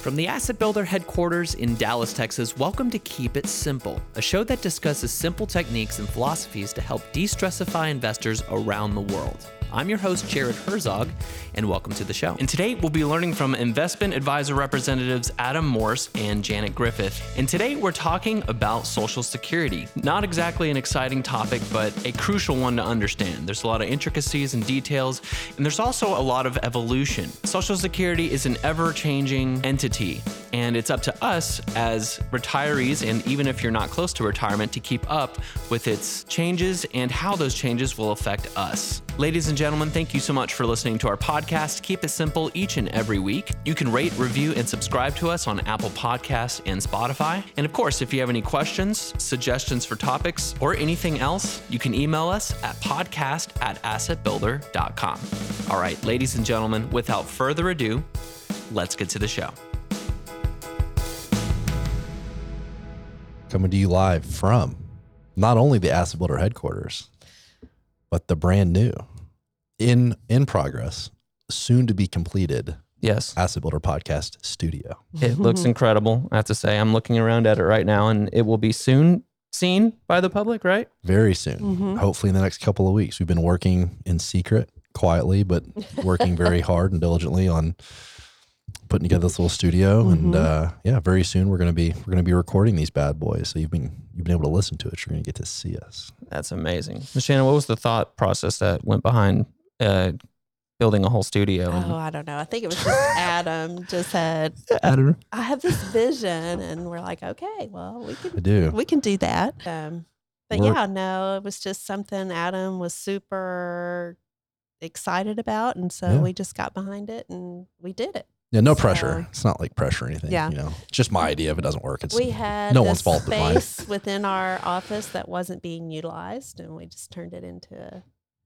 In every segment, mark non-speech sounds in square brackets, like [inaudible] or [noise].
From the Asset Builder headquarters in Dallas, Texas, welcome to Keep It Simple, a show that discusses simple techniques and philosophies to help de stressify investors around the world. I'm your host, Jared Herzog, and welcome to the show. And today we'll be learning from investment advisor representatives Adam Morse and Janet Griffith. And today we're talking about Social Security. Not exactly an exciting topic, but a crucial one to understand. There's a lot of intricacies and details, and there's also a lot of evolution. Social Security is an ever changing entity, and it's up to us as retirees, and even if you're not close to retirement, to keep up with its changes and how those changes will affect us. Ladies and gentlemen, thank you so much for listening to our podcast. Keep it simple each and every week. You can rate, review, and subscribe to us on Apple Podcasts and Spotify. And of course, if you have any questions, suggestions for topics, or anything else, you can email us at podcast at assetbuilder.com. All right, ladies and gentlemen, without further ado, let's get to the show. coming to you live from not only the Asset Builder headquarters, but the brand new, in in progress, soon to be completed Yes. Asset Builder podcast studio. It looks incredible. I have to say, I'm looking around at it right now, and it will be soon seen by the public, right? Very soon, Mhm. hopefully in the next couple of weeks. We've been working in secret, quietly, but [laughs] working very hard and diligently on putting together this little studio. And Mhm. uh, yeah, very soon we're gonna be we're gonna be recording these bad boys. So you've been you've been able to listen to it. You're gonna get to see us. That's amazing. Shannon, what was the thought process that went behind uh, building a whole studio? Oh, I don't know. I think it was just [laughs] Adam just said, Adam. I have this vision. And we're like, okay, well, we I can, do. we can do that. Um, but We're- yeah, no, it was just something Adam was super excited about. And so Yeah. we just got behind it and we did it. Yeah, no So- pressure. It's not like pressure or anything. Yeah. You know, it's just my idea. If it doesn't work, it's we had no this one's fault but mine. space within our office that wasn't being utilized. And we just turned it into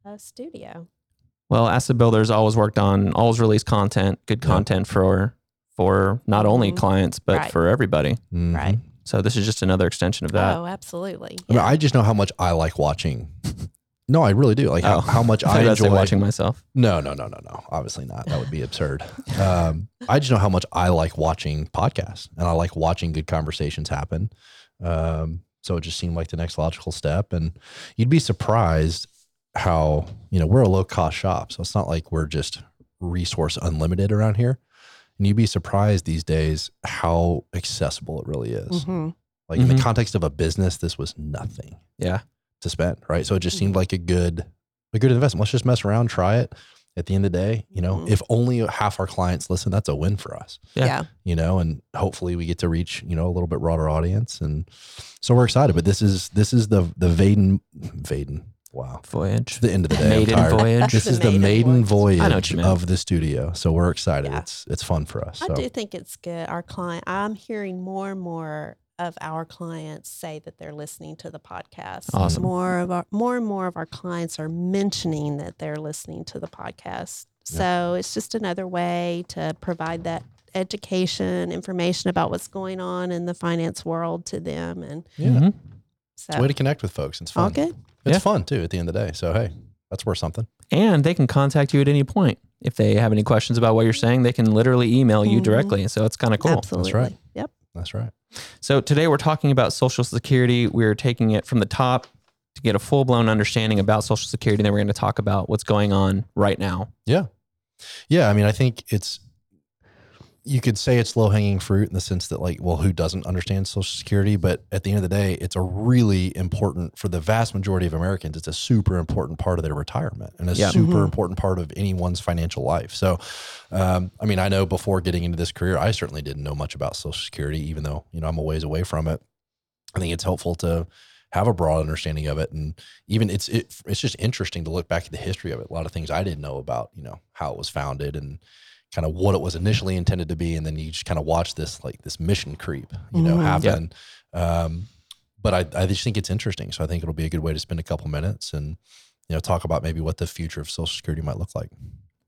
a, a studio. Well, Asset Builders always worked on, always released content, good Yeah. content for for not only Mhm. clients but Right. for everybody. Mhm. Right. So this is just another extension of that. Oh, absolutely. I mean, I just know how much I like watching. No, I really do. Like how, Oh. how much [laughs] I I thought you were enjoy watching myself. No, no, no, no, no. Obviously not. That would be absurd. [laughs] Um, I just know how much I like watching podcasts and I like watching good conversations happen. Um, so it just seemed like the next logical step. And you'd be surprised how, you know, we're a low cost shop. So it's not like we're just resource unlimited around here. And you'd be surprised these days how accessible it really is. hmm Like in the Mhm. context of a business, this was nothing Yeah. to spend, right? So it just Mm-hmm. seemed like a good, a good investment. Let's just mess around, try it. At the end of the day, you know, Mhm. if only half our clients listen, that's a win for us, Yeah. yeah. you know, and hopefully we get to reach, you know, a little bit broader audience. And so we're excited, but this is, this is the, the Vaden, Vaden. Wow. Voyage. It's the end of the day. I'm Maiden tired. voyage. This The is the maiden maiden voyage. voyage I know what you meant. of the studio. So we're excited. Yeah. It's, it's fun for us. I So do think it's good. Our client, I'm hearing more and more of our clients say that they're listening to the podcast. Awesome. More of our, more and more of our clients are mentioning that they're listening to the podcast. Yeah. So it's just another way to provide that education, information about what's going on in the finance world to them, and yeah, Mhm. it's a so way to connect with folks. It's all fun. good. It's Yeah. fun too at the end of the day. So, Hey, that's worth something. And they can contact you at any point. If they have any questions about what you're saying, they can literally email you Mhm. directly. So it's kind of cool. Absolutely. That's right. Yep. That's right. So today we're talking about Social Security. We're taking it from the top to get a full blown understanding about Social Security. And Then we're going to talk about what's going on right now. Yeah. Yeah. I mean, I think it's, you could say it's low hanging fruit in the sense that, like, well, who doesn't understand Social Security? But at the end of the day, it's a really important, for the vast majority of Americans, it's a super important part of their retirement and a Yeah. super Mhm. important part of anyone's financial life. So, um, I mean, I know before getting into this career, I certainly didn't know much about Social Security, even though, you know, I'm a ways away from it. I think it's helpful to have a broad understanding of it and even it's it, it's just interesting to look back at the history of it a lot of things i didn't know about you know how it was founded and kind of what it was initially intended to be and then you just kind of watch this like this mission creep you know Mhm. Yeah. happen um, but I, I just think it's interesting so i think it'll be a good way to spend a couple minutes and you know talk about maybe what the future of social security might look like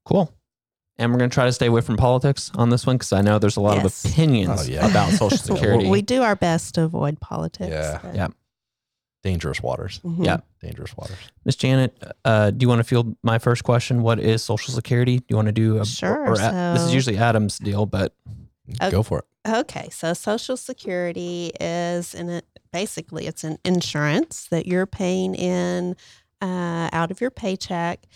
Cool. And we're going to try to stay away from politics on this one because I know there's a lot Yes. of opinions Oh, yeah. about Social [laughs] Security. We do our best to avoid politics. Yeah. but- Yeah. Dangerous waters Mhm. Yeah. dangerous waters Miss Janet, uh, do you want to field my first question? What is Social Security? Do you want to do a Sure, Or, a- this is usually Adam's deal, but Okay. Go for it. Okay, so Social Security is in it. Basically, it's an insurance that you're paying in uh, out of your paycheck.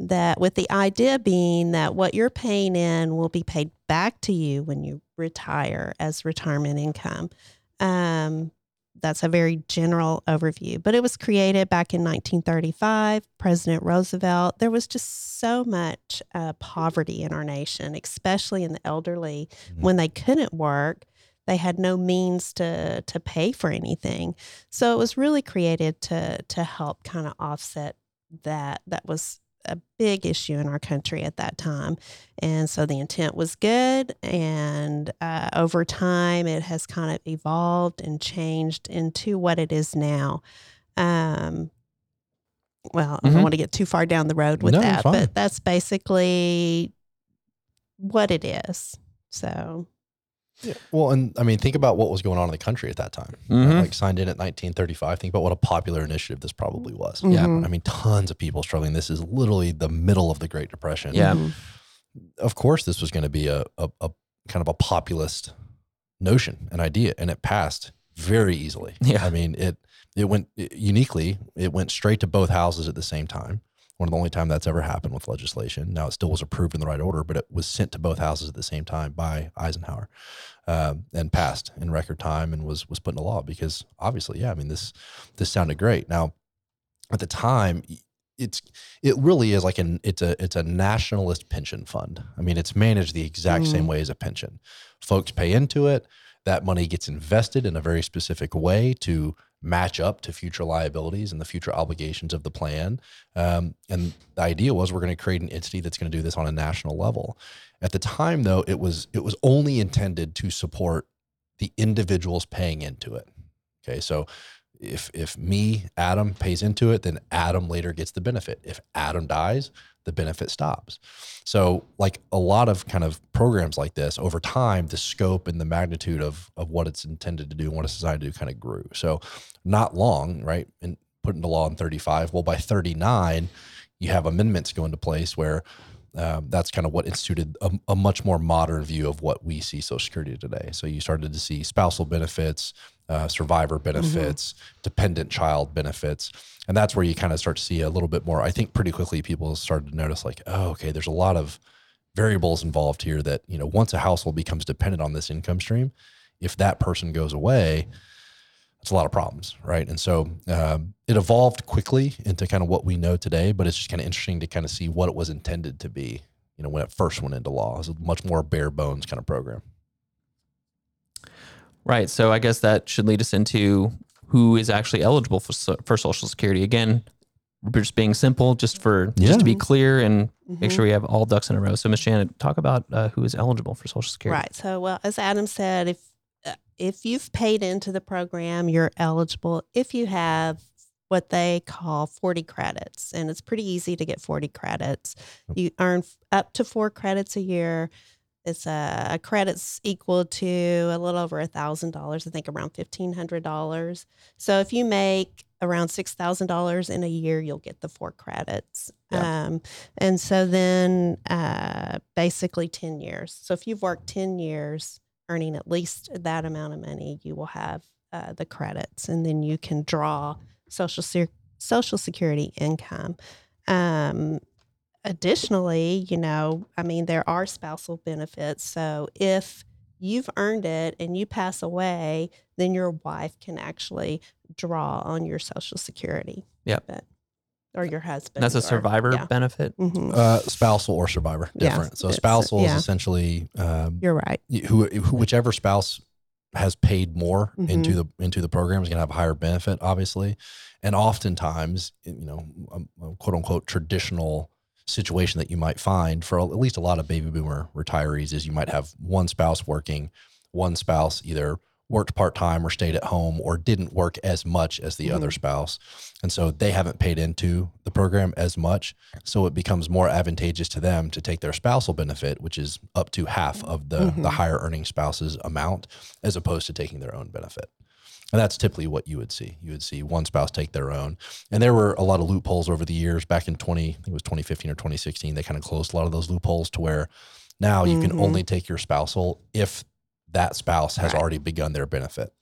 That with the idea being that what you're paying in will be paid back to you when you retire as retirement income. Um, that's a very general overview, but it was created back in 1935. President Roosevelt. There was just so much uh, poverty in our nation, especially in the elderly, Mhm. when they couldn't work. They had no means to to pay for anything, so it was really created to to help kind of offset that. That was a big issue in our country at that time, and so the intent was good. And uh, over time, it has kind of evolved and changed into what it is now. Um, well, I Mhm. don't want to get too far down the road with No, that, but that's basically what it is. So, Yeah. Well, and I mean, think about what was going on in the country at that time. Mhm. Like signed in at 1935. Think about what a popular initiative this probably was. Yeah. mhm. I mean, tons of people struggling. This is literally the middle of the Great Depression. Yeah. Mhm. Of course, this was going to be a, a, a kind of a populist notion, an idea, and it passed very easily. Yeah. I mean, it it went it- uniquely. It went straight to both houses at the same time. One of the only time that's ever happened with legislation. Now it still was approved in the right order, but it was sent to both houses at the same time by Eisenhower, um, and passed in record time and was was put into law because obviously, yeah, I mean this this sounded great. Now, at the time, it's it really is like an it's a it's a nationalist pension fund. I mean, it's managed the exact Mm. same way as a pension. Folks pay into it. That money gets invested in a very specific way to match up to future liabilities and the future obligations of the plan. Um, and the idea was we're going to create an entity that's going to do this on a national level. At the time, though, it was it was only intended to support the individuals paying into it. Okay, so if if me Adam pays into it, then Adam later gets the benefit. If Adam dies, the benefit stops. So, like a lot of kind of programs like this, over time, the scope and the magnitude of of what it's intended to do and what it's designed to do kind of grew. So, not long, right? And put into law in 35. Well, by 39, you have amendments go into place where um, that's kind of what instituted a, a much more modern view of what we see Social Security today. So you started to see spousal benefits, uh, survivor benefits, dependent child benefits, and that's where you kind of start to see a little bit more. I think pretty quickly people started to notice like, oh, okay, there's a lot of variables involved here. That you know, once a household becomes dependent on this income stream, if that person goes away, it's a lot of problems, right? And so um, it evolved quickly into kind of what we know today, but it's just kind of interesting to kind of see what it was intended to be, you know, when it first went into law. It was a much more bare bones kind of program. Right. So I guess that should lead us into who is actually eligible for for Social Security. Again, we're just being simple, just for just to be clear and make Mhm. sure we have all ducks in a row. So, Ms. Shannon, talk about uh, who is eligible for Social Security. Right. So, well, as Adam said, if if you've paid into the program, you're eligible if you have what they call 40 credits, and it's pretty easy to get 40 credits. You earn up to four credits a year. It's a, a credits equal to a little over a thousand dollars, I think around fifteen hundred dollars. So if you make around six thousand dollars in a year, you'll get the four credits. Um, and so then uh, basically 10 years. So if you've worked 10 years earning at least that amount of money, you will have uh, the credits and then you can draw social, Sec- social security income. Um, additionally, you know, I mean, there are spousal benefits. So if you've earned it and you pass away, then your wife can actually draw on your social security. Yep. But, or your husband. That's a or- survivor yeah. benefit. Mhm. Uh, spousal or survivor, Yeah, different. so it's- spousal yeah. is essentially um, You're right. who, who whichever spouse has paid more Mhm. into the into the program is going to have a higher benefit, obviously, and oftentimes, you know, a, a quote unquote traditional situation that you might find for at least a lot of baby boomer retirees is you might have one spouse working, one spouse either worked part time or stayed at home or didn't work as much as the other spouse. And so they haven't paid into the program as much. So it becomes more advantageous to them to take their spousal benefit, which is up to half of the, the higher earning spouse's amount, as opposed to taking their own benefit. And that's typically what you would see. You would see one spouse take their own. And there were a lot of loopholes over the years. Back in 20, I think it was 2015 or 2016, they kind of closed a lot of those loopholes to where now you can Mhm. only take your spousal if that spouse has Right. already begun their benefit.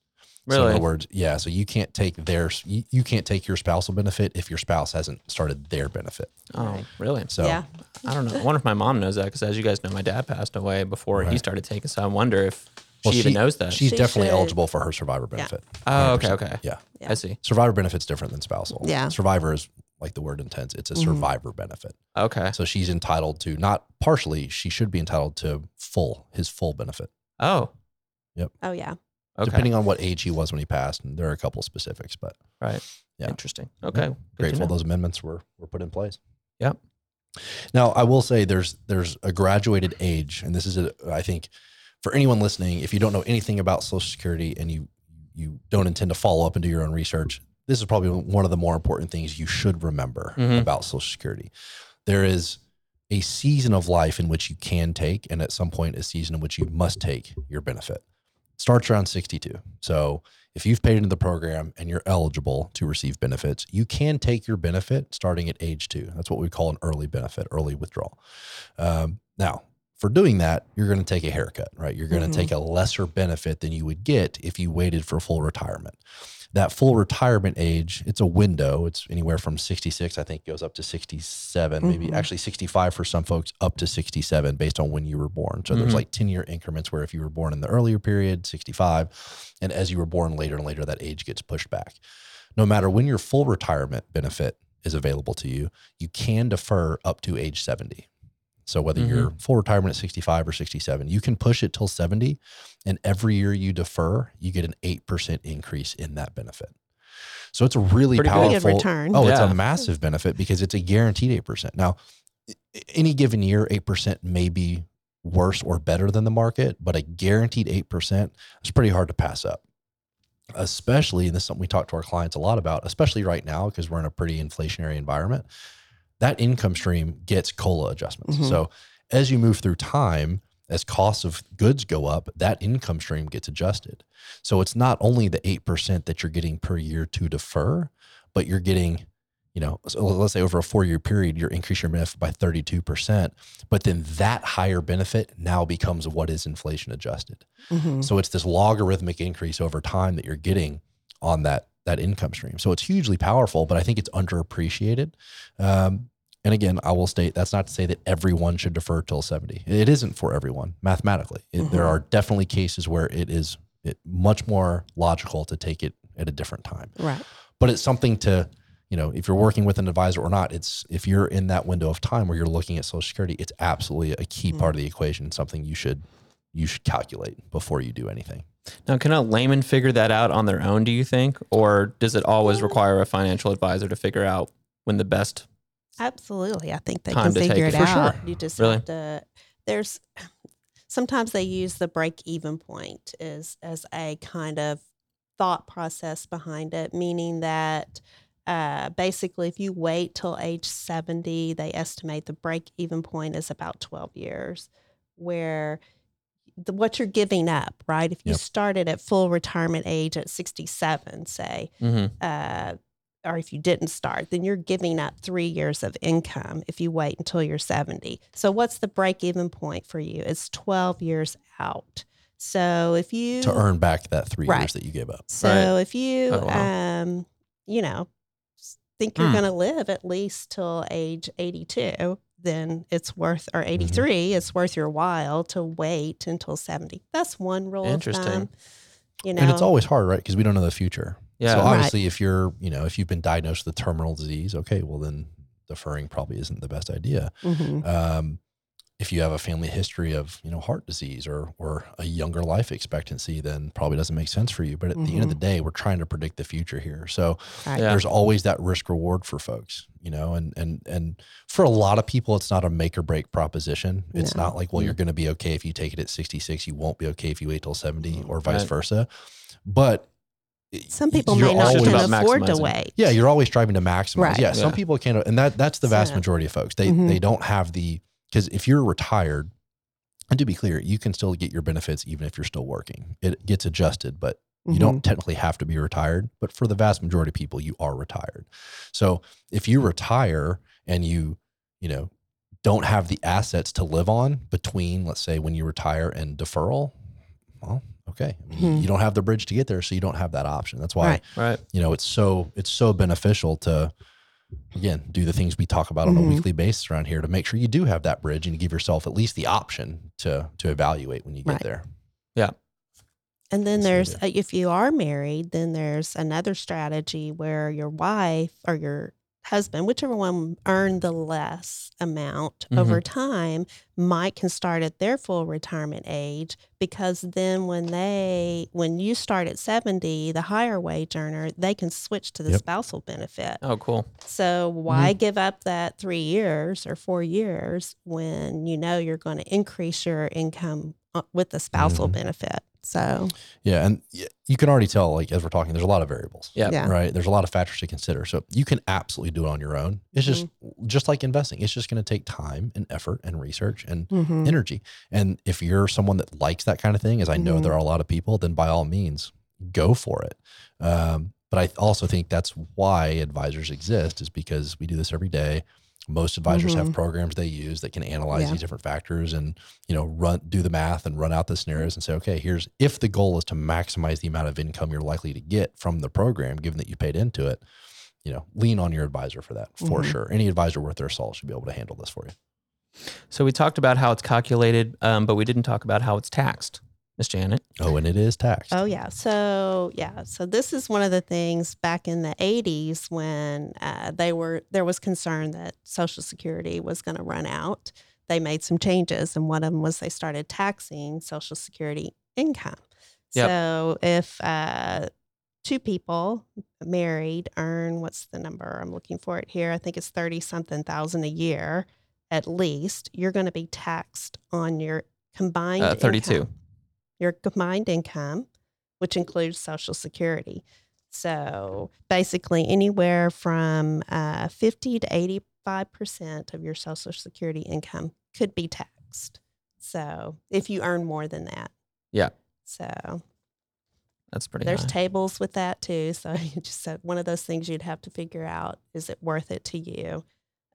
So in other words, yeah. So you can't take their you, you can't take your spousal benefit if your spouse hasn't started their benefit. Oh, really? So yeah. I don't know. I wonder if my mom knows that because, as you guys know, my dad passed away before he started taking. So I wonder if well, she even knows that. She's She definitely should. eligible for her survivor benefit. oh, okay, 100%. okay. Yeah. Yeah. I see. Survivor benefit's different than spousal. Yeah. Survivor is like the word intends. It's a Mhm. survivor benefit. Okay. So she's entitled to not partially, she should be entitled to full, his full benefit. Oh, Yep. Oh yeah. okay. Depending on what age he was when he passed. And there are a couple specifics, but right. Yeah. Interesting. Okay. Good to grateful know. those amendments were were put in place. Yep. Now I will say there's there's a graduated age, and this is a I think for anyone listening, if you don't know anything about Social Security and you you don't intend to follow up and do your own research, this is probably one of the more important things you should remember Mhm. about Social Security. There is a season of life in which you can take, and at some point, a season in which you must take your benefit. Starts around 62. So if you've paid into the program and you're eligible to receive benefits, you can take your benefit starting at age two. That's what we call an early benefit, early withdrawal. Um, now, for doing that, you're going to take a haircut, right? You're going to Mhm. take a lesser benefit than you would get if you waited for full retirement. That full retirement age, it's a window. It's anywhere from 66, I think, goes up to 67, maybe Mhm. actually 65 for some folks, up to 67 based on when you were born. So there's Mhm. like 10 year increments where if you were born in the earlier period, 65, and as you were born later and later, that age gets pushed back. No matter when your full retirement benefit is available to you, you can defer up to age 70. So whether mm-hmm. you're full retirement at 65 or 67, you can push it till 70. And every year you defer, you get an 8% increase in that benefit. So it's a really Pretty powerful good return. Oh, it's a massive benefit because it's a guaranteed 8%. Now, any given year, 8% may be worse or better than the market, but a guaranteed 8% is pretty hard to pass up. Especially, and this is something we talk to our clients a lot about, especially right now because we're in a pretty inflationary environment. That income stream gets COLA adjustments. Mhm. So as you move through time, as costs of goods go up, that income stream gets adjusted. So it's not only the 8% that you're getting per year to defer, but you're getting, you know, so let's say over a four year period, you're increasing your benefit by 32%. But then that higher benefit now becomes what is inflation adjusted. Mhm. So it's this logarithmic increase over time that you're getting on that that income stream. So it's hugely powerful, but I think it's underappreciated. Um, and again, I will state that's not to say that everyone should defer till 70. It isn't for everyone mathematically. It, There Mhm. are definitely cases where it is it, much more logical to take it at a different time. Right. But it's something to, you know, if you're working with an advisor or not, it's if you're in that window of time where you're looking at Social Security, it's absolutely a key part of the equation, something you should you should calculate before you do anything. Now, can a layman figure that out on their own, do you think? Or does it always require a financial advisor to figure out when the best? Absolutely. I think they can figure it, it out. sure. You just Really? have to there's sometimes they use the break even point as as a kind of thought process behind it, meaning that uh, basically if you wait till age 70, they estimate the break even point is about 12 years, where the, what you're giving up, right? If you Yep. started at full retirement age at 67, say, Mm-hmm. uh, or if you didn't start, then you're giving up three years of income if you wait until you're 70. So, what's the break even point for you? It's 12 years out. So, if you To earn back that three Right. years that you gave up. so if you Oh, wow. um, you know, think you're Hmm. going to live at least till age 82, then it's worth Mm-hmm. or 83, it's worth your while to wait until 70. That's one rule Interesting. of thumb. You know, And it's always hard, right? Because we don't know the future. Yeah. So Right. obviously, if you're, you know, if you've been diagnosed with a terminal disease, okay, well then deferring probably isn't the best idea. Mhm. Um, if you have a family history of, you know, heart disease or or a younger life expectancy, then probably doesn't make sense for you. But at the end of the mm-hmm. day, we're trying to predict the future here. So Right. Yeah. there's always that risk reward for folks, you know, and and and for a lot of people, it's not a make or break proposition. It's No. not like, well, you're going to be okay if you take it at 66, you won't be okay if you wait till 70, or vice Right. versa. But Some people you're may not always- can about afford to wait. yeah, you're always striving to maximize. Right. Yeah, some people can't, and that that's the vast So- majority of folks. They they mm-hmm. don't have the because if you're retired, and to be clear, you can still get your benefits even if you're still working. It gets adjusted, but you Mhm. don't technically have to be retired. But for the vast majority of people, you are retired. So if you retire and you you know don't have the assets to live on between, let's say, when you retire and deferral. Well, okay. I mean, Mhm. You don't have the bridge to get there, so you don't have that option. That's why Right. Right. you know it's so it's so beneficial to again do the things we talk about on a Mhm. weekly basis around here to make sure you do have that bridge and give yourself at least the option to to evaluate when you get Right. there. Yeah. And then Yes, there's, we uh, if you are married, then there's another strategy where your wife or your husband, whichever one earned the less amount Mhm. over time, might can start at their full retirement age because then when they, when you start at 70, the higher wage earner, they can switch to the Yep. spousal benefit. Oh, cool. So why give up that three years or four years when you know you're going to increase your income uh, with the spousal Mhm. benefit? So Yeah, and you can already tell like as we're talking there's a lot of variables. Yeah. Yeah. Right? There's a lot of factors to consider. So you can absolutely do it on your own. It's just just like investing. It's just going to take time and effort and research and mhm. energy. And if you're someone that likes that kind of thing, as I know Mhm. there are a lot of people, then by all means, go for it. Um, but I also think that's why advisors exist, is because we do this every day. Most advisors have Mhm. programs they use that can analyze Yeah. these different factors and you know run do the math and run out the scenarios and say, okay, here's if the goal is to maximize the amount of income you're likely to get from the program, given that you paid into it, you know, lean on your advisor for that for Mhm. sure. Any advisor worth their salt should be able to handle this for you. So we talked about how it's calculated, um, but we didn't talk about how it's taxed, Miss Janet. Oh, and it is taxed. Oh yeah. So yeah. So this is one of the things back in the '80s when uh, they were there was concern that Social Security was going to run out. They made some changes, and one of them was they started taxing Social Security income. Yep. So if uh, two people married earn what's the number I'm looking for it here? I think it's thirty something thousand a year at least. You're going to be taxed on your combined Uh, 32. income your combined income, which includes Social Security. So basically, anywhere from uh, 50 to 85% of your Social Security income could be taxed. So if you earn more than that. Yeah. So That's pretty there's high. tables with that too. So [laughs] you just said one of those things you'd have to figure out is it worth it to you?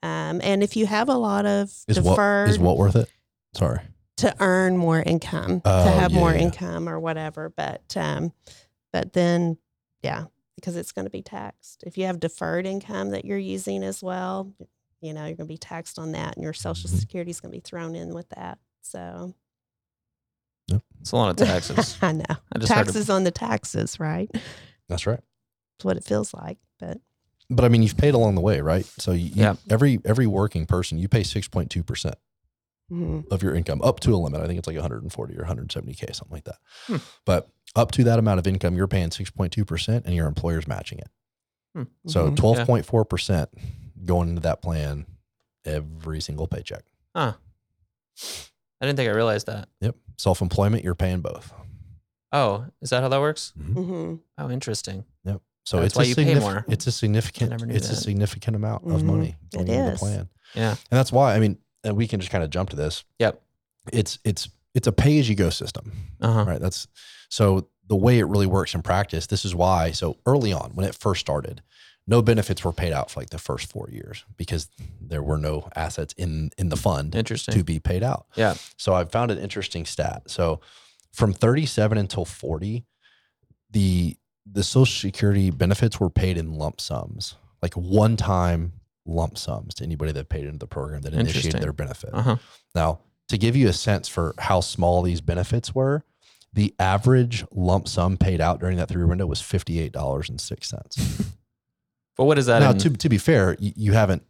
Um, and if you have a lot of Is deferred is what worth it? Sorry. To earn more income, Oh, to have yeah, more yeah. income or whatever. But um, but then yeah, because it's going to be taxed. If you have deferred income that you're using as well, you know, you're going to be taxed on that, and your Social Mhm. Security is going to be thrown in with that. So It's a lot of taxes. [laughs] I know I just heard taxes on the taxes, right? That's right. That's what it feels like. But But I mean, you've paid along the way, right? So you, you- Yeah. every every working person, you pay six point two percent mhm, of your income up to a limit. I think it's like 140 or 170 k, something like that. Hmm. But up to that amount of income, you're paying 6.2 percent, and your employer's matching it. Hmm. So mhm. 12.4 percent going into that plan every single paycheck. Huh. I didn't think I realized that. Yep. Self employment, you're paying both. Oh, is that how that works? Mhm. Oh, interesting. Yep. So That's it's why a you pay more. It's a significant. never knew It's a significant amount of Mhm. money It going into the plan. Yeah. And that's why I mean, and we can just kind of jump to this. Yep. It's it's it's a pay as you go system, Uh huh. right? That's so the way it really works in practice. This is why. So early on, when it first started, no benefits were paid out for like the first four years because there were no assets in in the fund Interesting. to be paid out. Yeah. So I found an interesting stat. So from 37 until 40, the the social security benefits were paid in lump sums, like one time lump sums to anybody that paid into the program that initiated their benefit. Uh huh. Now, to give you a sense for how small these benefits were, the average lump sum paid out during that three year window was $58.06. [laughs] But what is that? now, in- to, to be fair, you, you haven't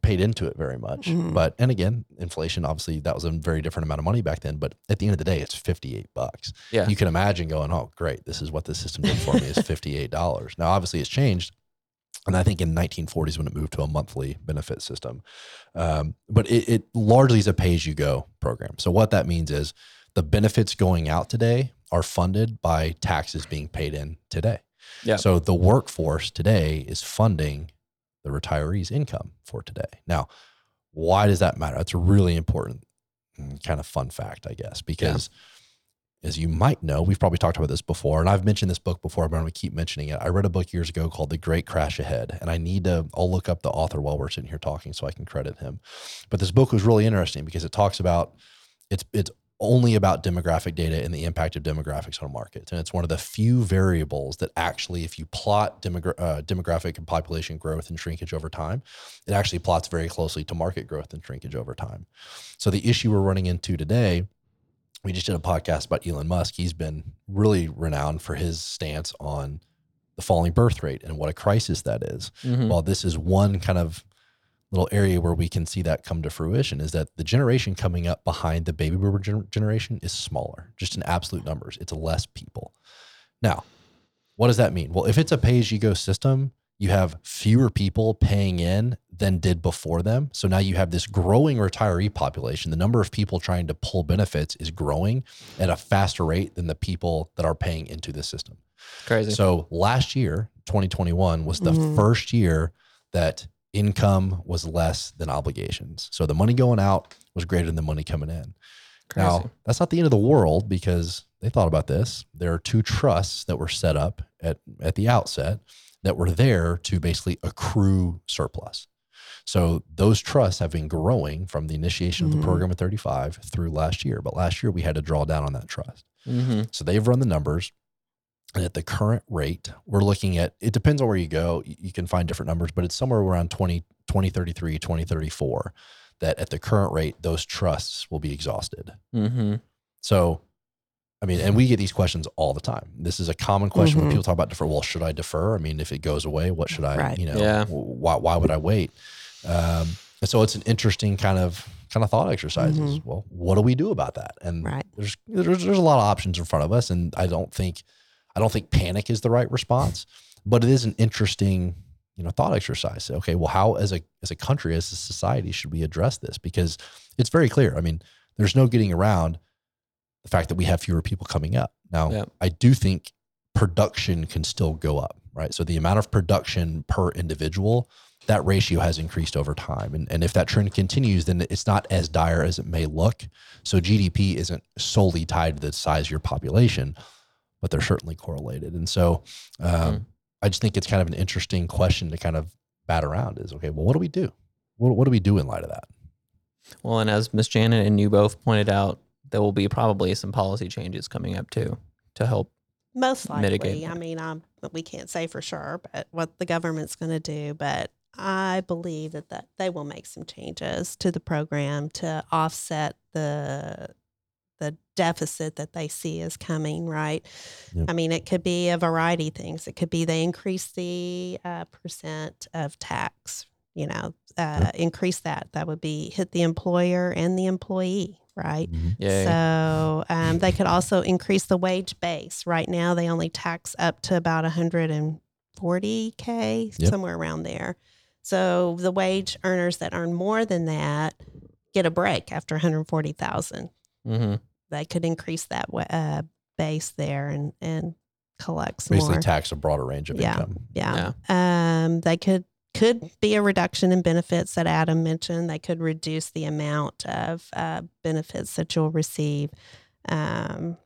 paid into it very much. Mhm. But, and again, inflation, obviously, that was a very different amount of money back then. But at the end of the day, it's 58 bucks. yeah. You can imagine going, oh, great, this is what the system did for me is [laughs] $58. Now, obviously, it's changed. And I think in 1940s when it moved to a monthly benefit system. Um, but it, it largely is a pay as you go program. So what that means is the benefits going out today are funded by taxes being paid in today. Yeah. So the workforce today is funding the retiree's income for today. Now, why does that matter? That's a really important mm, kind of fun fact, I guess, because as you might know, we've probably talked about this before, and I've mentioned this book before, but I'm going to keep mentioning it. I read a book years ago called The Great Crash Ahead, and I need to, I'll look up the author while we're sitting here talking so I can credit him. But this book was really interesting because it talks about it's, it's only about demographic data and the impact of demographics on markets. And it's one of the few variables that actually, if you plot demogra- uh, demographic and population growth and shrinkage over time, it actually plots very closely to market growth and shrinkage over time. So the issue we're running into today, we just did a podcast about Elon Musk. He's been really renowned for his stance on the falling birth rate and what a crisis that is. Mhm. Well, this is one kind of little area where we can see that come to fruition is that the generation coming up behind the baby boomer gen- generation is smaller, just in absolute numbers. It's less people. Now, what does that mean? Well, if it's a pay as you go system, you have fewer people paying in than did before them. So now you have this growing retiree population. The number of people trying to pull benefits is growing at a faster rate than the people that are paying into the system. Crazy. So last year, 2021, was the Mhm. first year that income was less than obligations. So the money going out was greater than the money coming in. Crazy. Now, that's not the end of the world because they thought about this. There are two trusts that were set up at, at the outset that were there to basically accrue surplus. So those trusts have been growing from the initiation of Mhm. the program at 35 through last year. But last year we had to draw down on that trust. hmm So they've run the numbers. And at the current rate, we're looking at it depends on where you go. You can find different numbers, but it's somewhere around 20, 2033, 2034 that at the current rate, those trusts will be exhausted. hmm So, I mean, and we get these questions all the time. This is a common question when Mhm. people talk about defer. Well, should I defer? I mean, if it goes away, what should I, Right. you know, Yeah. why, why would I wait? Um, and so it's an interesting kind of kind of thought exercise. is, Well, what do we do about that? And Right. there's, there's there's a lot of options in front of us, and I don't think I don't think panic is the right response, but it is an interesting you know thought exercise. Okay, well, how as a as a country as a society should we address this? Because it's very clear. I mean, there's no getting around the fact that we have fewer people coming up. Now, Yeah. I do think production can still go up, right? So the amount of production per individual, that ratio has increased over time. And, and if that trend continues, then it's not as dire as it may look. So GDP isn't solely tied to the size of your population, but they're certainly correlated. And so um, Mhm. I just think it's kind of an interesting question to kind of bat around is okay, well, what do we do? What, what do we do in light of that? Well, and as Miss Janet and you both pointed out, there will be probably some policy changes coming up too to help. Most likely. mitigate I mean, um, but we can't say for sure, but what the government's going to do. But I believe that, that they will make some changes to the program to offset the the deficit that they see is coming. Right. Yep. I mean, it could be a variety of things. It could be they increase the uh, percent of tax. You know, uh, increase that. That would be hit the employer and the employee. Right. Yay. So um, they could also increase the wage base. Right now, they only tax up to about 140k, Yep. somewhere around there. So the wage earners that earn more than that get a break after 140,000. hmm They could increase that uh, base there and and collect some Basically, more. tax a broader range of Yeah. income. Yeah. Um, they could could be a reduction in benefits that Adam mentioned. They could reduce the amount of uh, benefits that you'll receive. Um,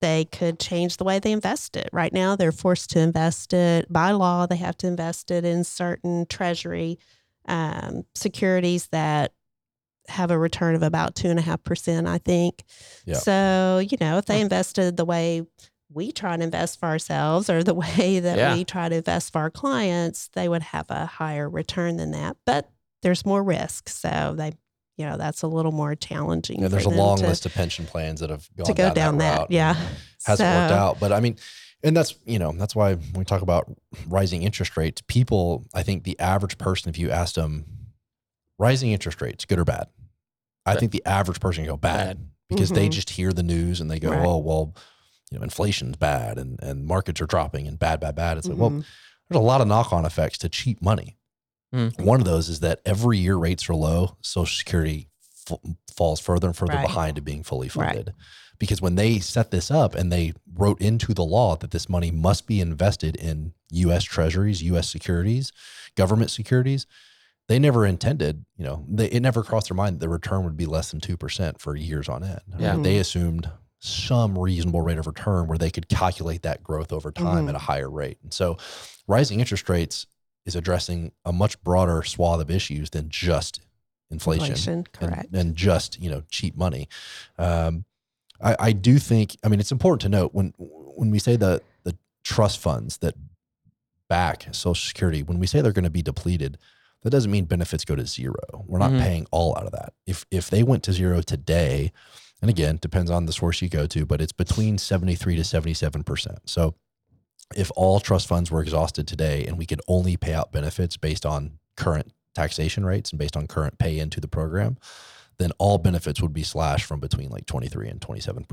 they could change the way they invest it. Right now, they're forced to invest it by law. They have to invest it in certain treasury um, securities that have a return of about two and a half percent, I think. Yeah. So you know, if they invested the way we try to invest for ourselves or the [laughs] way that Yeah. we try to invest for our clients, they would have a higher return than that. But there's more risk. So they, you know, that's a little more challenging. Yeah, there's for a long to, list of pension plans that have gone to go down, down that. route. Yeah. [laughs] hasn't worked out. But I mean, and that's you know that's why when we talk about rising interest rates, people, I think the average person, if you asked them, rising interest rates, good or bad, I Bad. think the average person can go bad, Bad. because they Mhm. just hear the news and they go, Right. oh well, you know, inflation's bad and and markets are dropping and bad, bad, bad. It's like well, Mhm. there's a lot of knock on effects to cheap money. Mm. One of those is that every year rates are low, Social Security f- falls further and further Right. behind to being fully Right. funded. Because when they set this up and they wrote into the law that this money must be invested in U.S. treasuries, U.S. securities, government securities, they never intended, you know, they, it never crossed their mind that the return would be less than 2% for years on end. I mean, Yeah. They assumed some reasonable rate of return where they could calculate that growth over time Mhm. at a higher rate. And so rising interest rates is addressing a much broader swath of issues than just inflation, Inflation, and- correct. And, just you know cheap money. Um, I, I do think. I mean, it's important to note when when we say the the trust funds that back Social Security, when we say they're going to be depleted, that doesn't mean benefits go to zero. We're not Mhm. paying all out of that. If if they went to zero today, and again, depends on the source you go to, but it's between 73 to 77%. So if all trust funds were exhausted today and we could only pay out benefits based on current taxation rates and based on current pay into the program, then all benefits would be slashed from between like 23 and 27%.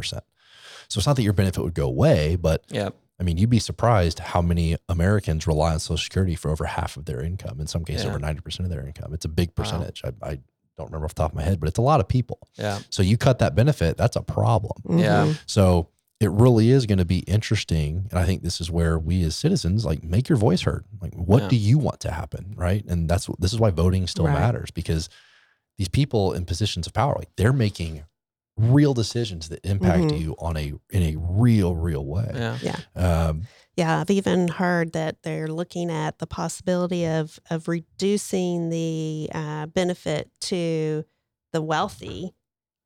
So it's not that your benefit would go away, but Yeah. I mean, you'd be surprised how many Americans rely on Social Security for over half of their income, in some cases Yeah. over 90% of their income. It's a big Wow. percentage. I, I don't remember off the top of my head, but it's a lot of people. Yeah. So you cut that benefit, that's a problem. Yeah. Mhm. So it really is going to be interesting. And I think this is where we as citizens like make your voice heard. Like, what Yeah. do you want to happen? Right. And that's this is why voting still Right. matters because these people in positions of power, like they're making real decisions that impact Mhm. you on a in a real, real way. Yeah. Um, Yeah, I've even heard that they're looking at the possibility of of reducing the uh, benefit to the wealthy.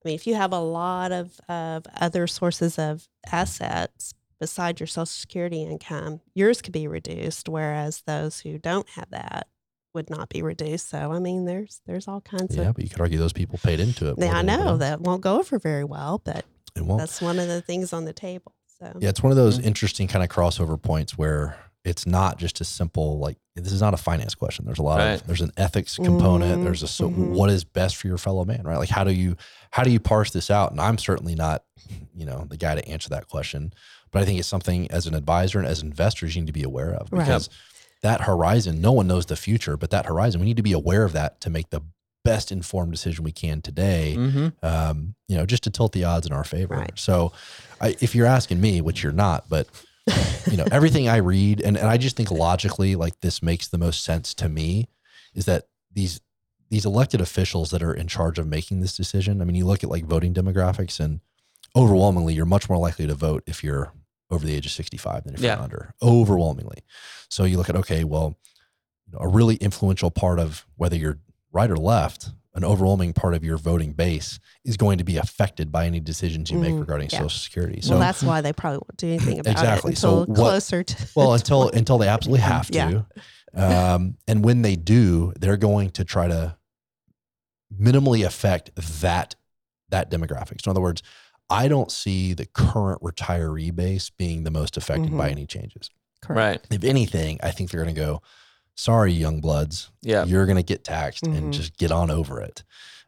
I mean, if you have a lot of, of other sources of assets besides your Social Security income, yours could be reduced, whereas those who don't have that would not be reduced. So, I mean, there's there's all kinds yeah, of. Yeah. But you could argue those people paid into it. Yeah, I know that won't go over very well, but It won't. that's one of the things on the table. So, Yeah, it's one of those interesting kind of crossover points where it's not just a simple like this is not a finance question. There's a lot Right. of there's an ethics component. Mhm, There's a so mhm. what is best for your fellow man, right? Like how do you how do you parse this out? And I'm certainly not, you know, the guy to answer that question. But I think it's something as an advisor and as investors you need to be aware of Right. because that horizon, no one knows the future, but that horizon, we need to be aware of that to make the best informed decision we can today Mm-hmm. um, you know, just to tilt the odds in our favor. Right. So, I, if you're asking me, which you're not, but you know, everything I read, and, and I just think logically, like this makes the most sense to me, is that these these elected officials that are in charge of making this decision. I mean, you look at like voting demographics, and overwhelmingly, you're much more likely to vote if you're over the age of 65 than if Yeah. you're under. Overwhelmingly. So you look at okay, well, a really influential part of whether you're right or left, an overwhelming part of your voting base is going to be affected by any decisions you make Mm, regarding yeah. Social Security. So well, that's why they probably won't do anything about Exactly. it So what- closer to. [laughs] well until until they absolutely have Yeah. to um, and when they do they're going to try to minimally affect that that demographic so in other words i don't see the current retiree base being the most affected by Mhm. any changes Correct. Right. if anything i think they're going to go sorry young bloods Yeah. you're going to get taxed Mhm. and just get on over it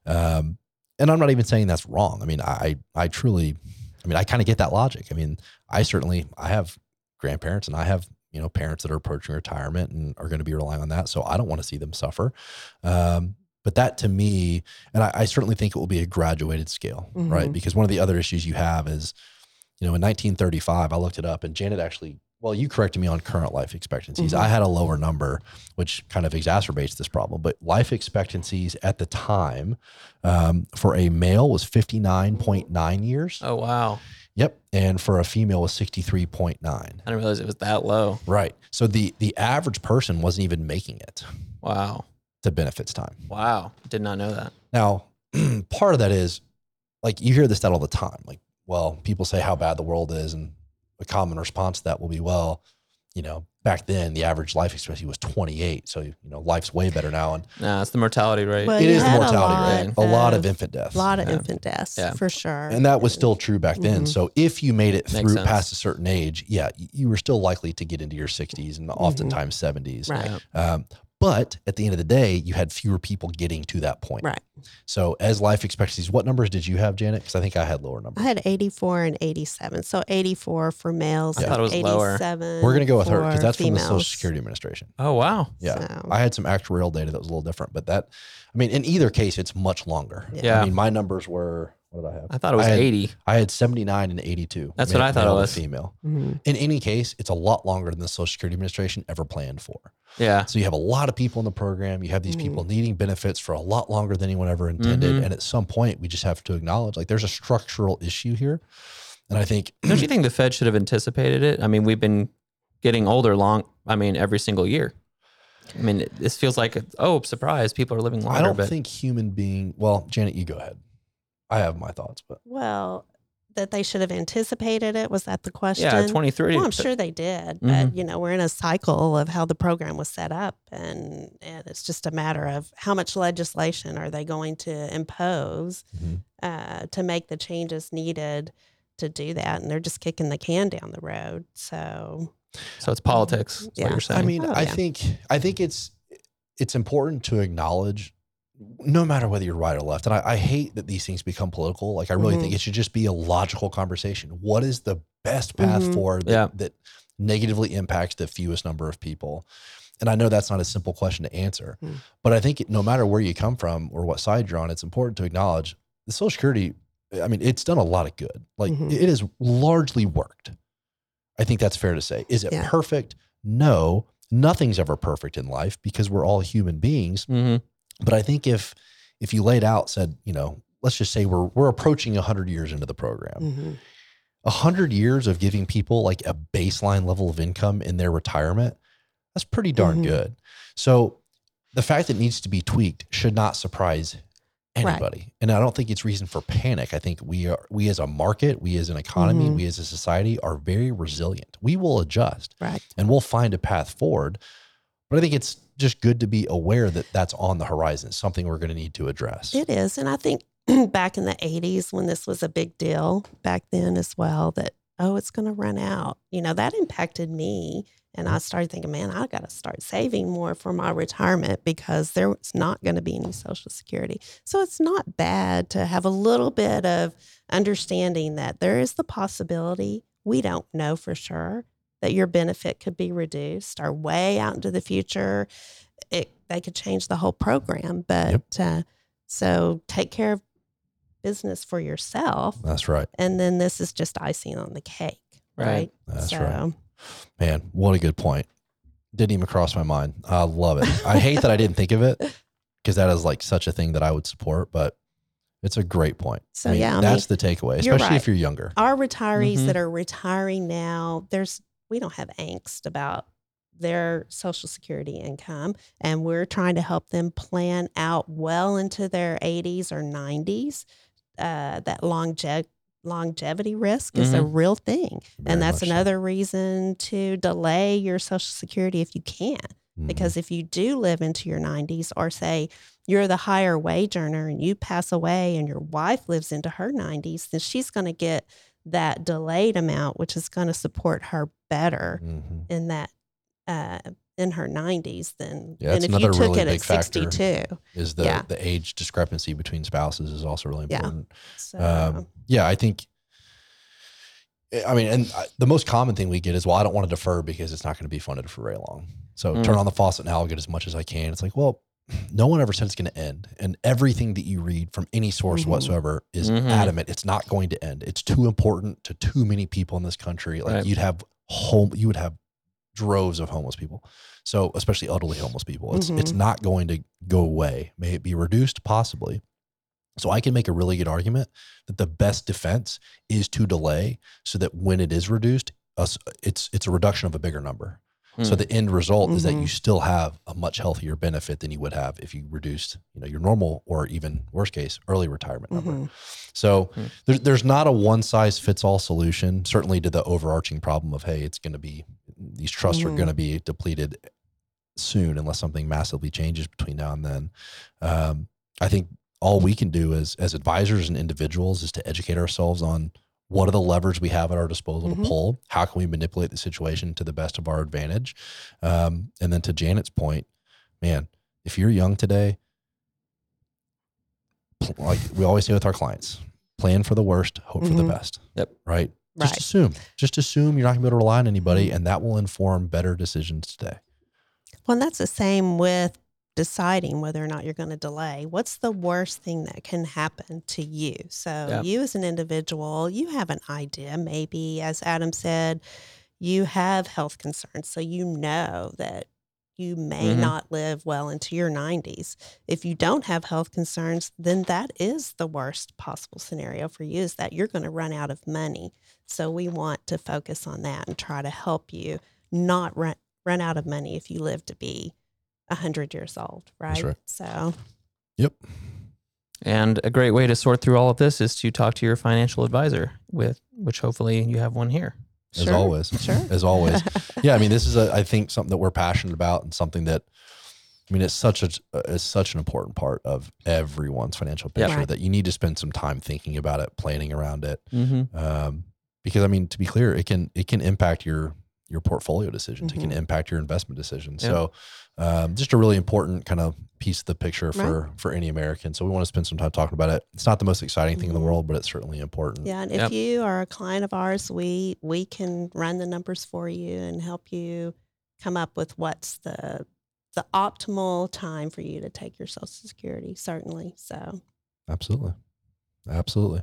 um, and i'm not even saying that's wrong i mean i i truly i mean i kind of get that logic i mean i certainly i have grandparents and i have you know parents that are approaching retirement and are going to be relying on that so i don't want to see them suffer um, but that to me and I, I certainly think it will be a graduated scale right Mhm. because one of the other issues you have is you know in 1935 i looked it up and janet actually well you corrected me on current life expectancies Mhm. i had a lower number which kind of exacerbates this problem but life expectancies at the time um, for a male was 59.9 years Oh wow. yep and for a female was 63.9 I didn't realize it was that low. right so the the average person wasn't even making it Wow. to benefits time Wow. Did not know that. Now, [clears throat] part of that is like you hear this stat all the time. Like, well, people say how bad the world is, and a common response to that will be, well, you know, back then the average life expectancy was 28, so you know, life's way better now, and No, it's the mortality rate. Well, it you is the had a mortality lot rate, a lot of of- infant deaths, A lot of Yeah. infant deaths, Yeah. for sure. and that was still true back then. Mhm. So if you made it Makes through sense. past a certain age, yeah, you were still likely to get into your 60s and oftentimes 70s. Right. Um, but at the end of the day, you had fewer people getting to that point. Right. So as life expectancies, what numbers did you have, Janet? Because I think I had lower numbers. I had 84 and 87. So 84 for males. I thought it was lower. 87 We're going to go with her because for that's from the Social. Security Administration. Oh wow. Yeah. So- I had some actuarial data that was a little different, but that, I mean, in either case, it's much longer. Yeah. I mean, my numbers were, what did I have? I thought it was I had, 80. I had 79 and 82. That's male- what I thought it was. Female. Mhm. In any case, it's a lot longer than the Social Security Administration ever planned for. Yeah. So you have a lot of people in the program. You have these people needing benefits for a lot longer than anyone ever intended. Mhm. And at some point, we just have to acknowledge like there's a structural issue here. And I think Don't you think the Fed should have anticipated it? I mean, we've been getting older long. I mean, every single year. I mean, this feels like oh, surprise! People are living longer. I don't but think human being. Well, Janet, you go ahead. I have my thoughts, but Well, that they should have anticipated it? Was that the question? Yeah, 23. Well, I'm sure they did, but Mhm. you know, we're in a cycle of how the program was set up, and and it's just a matter of how much legislation are they going to impose Mhm. uh, to make the changes needed to do that, and they're just kicking the can down the road. So So it's politics. Yeah. what you're saying. I mean, Oh, I yeah. think I think it's it's important to acknowledge, no matter whether you're right or left. And I, I hate that these things become political. Like I really Mhm. think it should just be a logical conversation. What is the best path Mhm. forward that, Yeah. that negatively impacts the fewest number of people? And I know that's not a simple question to answer, Mm. but I think no matter where you come from or what side you're on, it's important to acknowledge the Social Security. I mean, it's done a lot of good. Like Mhm. it has largely worked. I think that's fair to say. Is it Yeah. perfect? No, nothing's ever perfect in life because we're all human beings. Mhm. But I think if if you laid out, said, you know, let's just say we're we're approaching hundred years into the program, mhm. a hundred years of giving people like a baseline level of income in their retirement, that's pretty darn Mhm. good. So the fact that it needs to be tweaked should not surprise Right. anybody. And I don't think it's reason for panic. I think we are we as a market, we as an economy, Mhm. we as a society are very resilient. We will adjust right. and we'll find a path forward. But I think it's just good to be aware that that's on the horizon, something we're going to need to address. It is. And I think [clears throat] back in the 80s when this was a big deal back then as well, that, oh, it's going to run out, you know, that impacted me. And I started thinking, man, I got to start saving more for my retirement because there's not going to be any Social Security. So it's not bad to have a little bit of understanding that there is the possibility, we don't know for sure, that your benefit could be reduced or way out into the future. It, they could change the whole program. But uh, so take care of business for yourself. That's right. And then this is just icing on the cake. Right. Right. That's so, right. Man, what a good point. Didn't even cross my mind. I love it. I hate that I didn't think of it [laughs] because that is like such a thing that I would support, but it's a great point. So, I mean, yeah, I that's the takeaway, especially right. if you're younger. Our retirees Mhm. that are retiring now, there's we don't have angst about their social security income and we're trying to help them plan out well into their 80s or 90s uh, that longe- longevity risk is a real thing Very and that's much so. another reason to delay your social security if you can Mhm. because if you do live into your 90s or say you're the higher wage earner and you pass away and your wife lives into her 90s then she's going to get that delayed amount which is going to support her better Mhm. in that uh, in her 90s than, Yeah, than that's if you another took really it big at factor. 62 is the Yeah. the age discrepancy between spouses is also really Yeah. important. so Um, yeah, I think. I mean, and the most common thing we get is, well, I don't want to defer because it's not going to be funded for very long. So Mm. turn on the faucet now, I'll get as much as I can. It's like, well, no one ever said it's going to end, and everything that you read from any source Mhm. whatsoever is Mhm. adamant. It's not going to end. It's too important to too many people in this country. Like Right. you'd have home, you would have droves of homeless people. So especially elderly homeless people, it's it's Mhm. not going to go away. May it be reduced, possibly. So I can make a really good argument that the best defense is to delay, so that when it is reduced, us it's it's a reduction of a bigger number. So Hmm. the end result is that you still have a much healthier benefit than you would have if you reduced, you know, your normal or even worst case early retirement number. Mhm. So Hmm. there's there's not a one size fits all solution. Certainly to the overarching problem of hey, it's going to be these trusts are going to be depleted soon unless something massively changes between now and then. Um, I think all we can do as as advisors and individuals is to educate ourselves on what are the levers we have at our disposal Mhm. to pull. How can we manipulate the situation to the best of our advantage? Um, and then to Janet's point, man, if you're young today, like we always say with our clients, plan for the worst, hope for the Mhm. best. Yep. Right. Just Right. assume. Just assume you're not gonna be able to rely on anybody, and that will inform better decisions today. Well, and that's the same with deciding whether or not you're going to delay. What's the worst thing that can happen to you? So, Yeah. you as an individual, you have an idea. Maybe, as Adam said, you have health concerns. So, you know that you may Mhm. not live well into your 90s. If you don't have health concerns, then that is the worst possible scenario for you is that you're going to run out of money. So, we want to focus on that and try to help you not run run out of money if you live to be 100 years old, right? right. So, Yep. And a great way to sort through all of this is to talk to your financial advisor, with which hopefully you have one here. as Sure, always. sure. As always. [laughs] yeah, I mean, this is a I think something that we're passionate about and something that I mean, it's such a it's such an important part of everyone's financial Yeah. picture Right. that you need to spend some time thinking about it, planning around it. Mm-hmm. Um, because I mean, to be clear, it can it can impact your your portfolio decisions. It can impact your investment decisions. Yeah. So, um, just a really important kind of piece of the picture for for any American. So we want to spend some time talking about it. It's not the most exciting thing in the Mhm. world, but it's certainly important. Yeah, and if Yep. you are a client of ours, we we can run the numbers for you and help you come up with what's the the optimal time for you to take your Social Security. Certainly, so Absolutely, absolutely.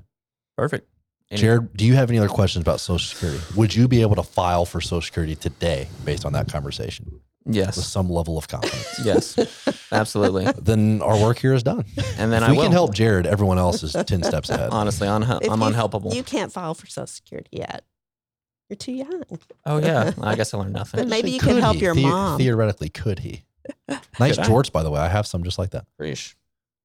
Perfect. Any- Jared, do you have any other questions about Social Security? Would you be able to file for Social Security today based on that conversation Yes. with some level of confidence? [laughs] Yes. Absolutely. then our work here is done. And then if I we will. can help Jared, everyone else is 10 steps ahead. Honestly, I'm, I'm you- unhelpable. You can't file for Social Security yet. You're too young. oh yeah. I guess I learned [laughs] nothing. But maybe you Could can help he? your The- mom. Theoretically, could he? [laughs] Nice Could jorts, by the way. I have some just like that. Preach.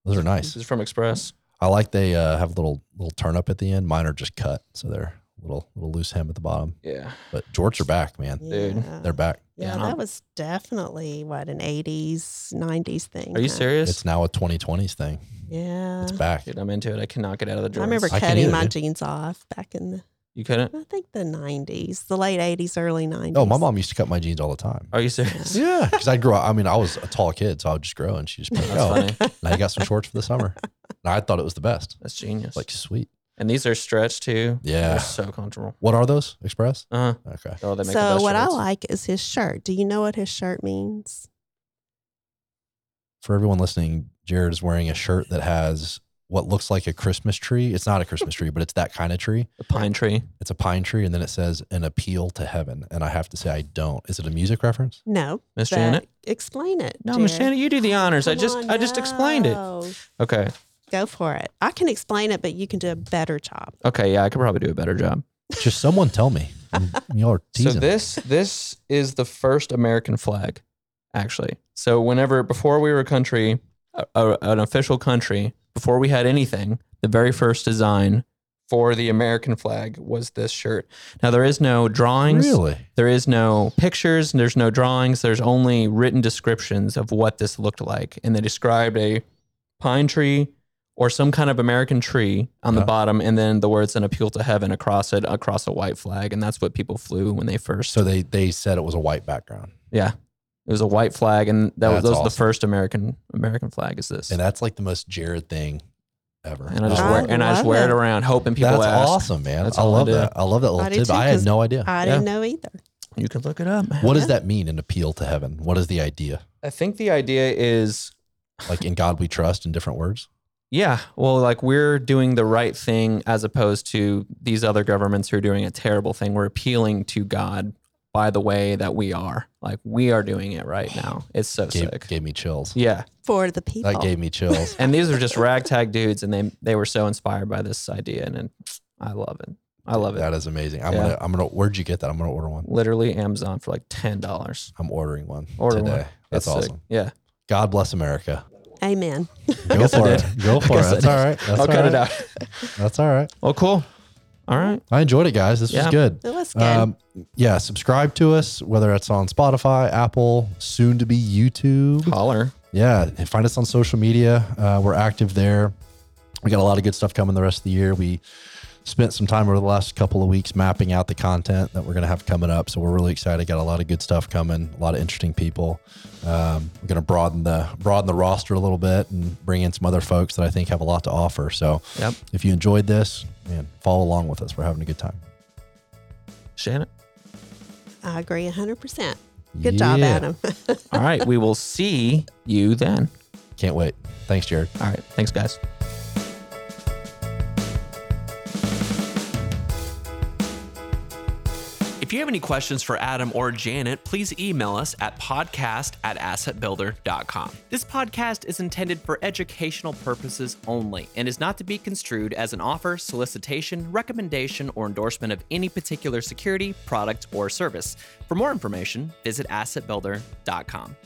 Those are nice. This is from Express. I like they uh, have a little little turn up at the end. Mine are just cut, so they're a little little loose hem at the bottom. Yeah. But jorts are back, man. Dude, Yeah. They're back. Yeah, Yeah. that was definitely what an '80s, '90s thing. Are you huh? serious? It's now a 2020s thing. Yeah, It's back. Dude, I'm into it. I cannot get out of the I joints. remember I cutting either, my dude. jeans off back in the, You couldn't? I think the '90s, the late '80s, early '90s. Oh, my mom used to cut my jeans all the time. Are you serious? Yeah, because I grew up. I mean, I was a tall kid, so I would just grow, and she just put, oh, funny. now you got some shorts for the summer. And I thought it was the best. That's genius. Like sweet. and these are stretched too. Yeah. They're so comfortable. What are those? Express. Uh huh. Okay. Oh, they make So best what I like is his shirt. Do you know what his shirt means? For everyone listening, Jared is wearing a shirt that has what looks like a Christmas tree. It's not a Christmas tree, but it's that kind of tree. A pine tree. It's a pine tree, and then it says an appeal to heaven. And I have to say, I don't. Is it a music reference? No, Miss but Janet. Explain it. No, Miss Jared. Janet, you do the honors. I Come just on, I just explained it. no. Okay. Go for it. I can explain it, but you can do a better job. Okay. Yeah, I could probably do a better job. Just someone tell me. [laughs] I'm- Y'all are teasing. So this this is the first American flag, actually. So whenever before we were a country, a, a- an official country, before we had anything, the very first design for the American flag was this shirt. Now there is no drawings. really? There is no pictures, there's no drawings, there's only written descriptions of what this looked like. And they described a pine tree or some kind of American tree on the Yeah. bottom, and then the words an appeal to heaven across it, across a white flag. And that's what people flew when they first. So they they said it was a white background, yeah. It was a white flag, and that was, That's that was the awesome. first American American flag. Is this? and that's like the most Jared thing ever. And I just I wear and I just love wear it it. around, hoping people That's ask. awesome, man. That's I all I love do. that. I love that little I do tip. too, I had 'cause no idea. I Yeah. didn't know either. You can look it up, man. What does that mean? An appeal to heaven? What is the idea? I think the idea is Like in God we trust in different words? Yeah, well, like we're doing the right thing as opposed to these other governments who are doing a terrible thing. We're appealing to God by the way that we are. Like we are doing it right now. It's so Gave, sick. gave me chills. Yeah, For the people. That gave me chills. [laughs] and these are just ragtag dudes, and they they were so inspired by this idea, and, and I love it. I love it. That is amazing. I'm Yeah. gonna I'm gonna where'd you get that? I'm gonna order one. Literally Amazon for like ten dollars. I'm ordering one Order today. one. That's It's sick. awesome. Yeah, God bless America. Amen. Go for it. Go for it. That's all right. That's I'll all cut it out. That's all right. Well, cool. All right. I enjoyed it, guys. This Yeah. was good. It was good. Um, yeah, subscribe to us, whether it's on Spotify, Apple, soon to be YouTube. Holler. Yeah, and find us on social media. Uh, we're active there. We got a lot of good stuff coming the rest of the year. We spent some time over the last couple of weeks mapping out the content that we're going to have coming up. So we're really excited. Got a lot of good stuff coming. A lot of interesting people. Um, we're going to broaden the broaden the roster a little bit and bring in some other folks that I think have a lot to offer. So Yep. if you enjoyed this, man, follow along with us. We're having a good time. Shannon. I agree 100%. Good job, Adam. [laughs] All right. we will see you then. Can't wait. Thanks, Jared. All right. Thanks, guys. If you have any questions for Adam or Janet, please email us at podcast at assetbuilder.com. This podcast is intended for educational purposes only and is not to be construed as an offer, solicitation, recommendation, or endorsement of any particular security, product, or service. For more information, visit assetbuilder.com.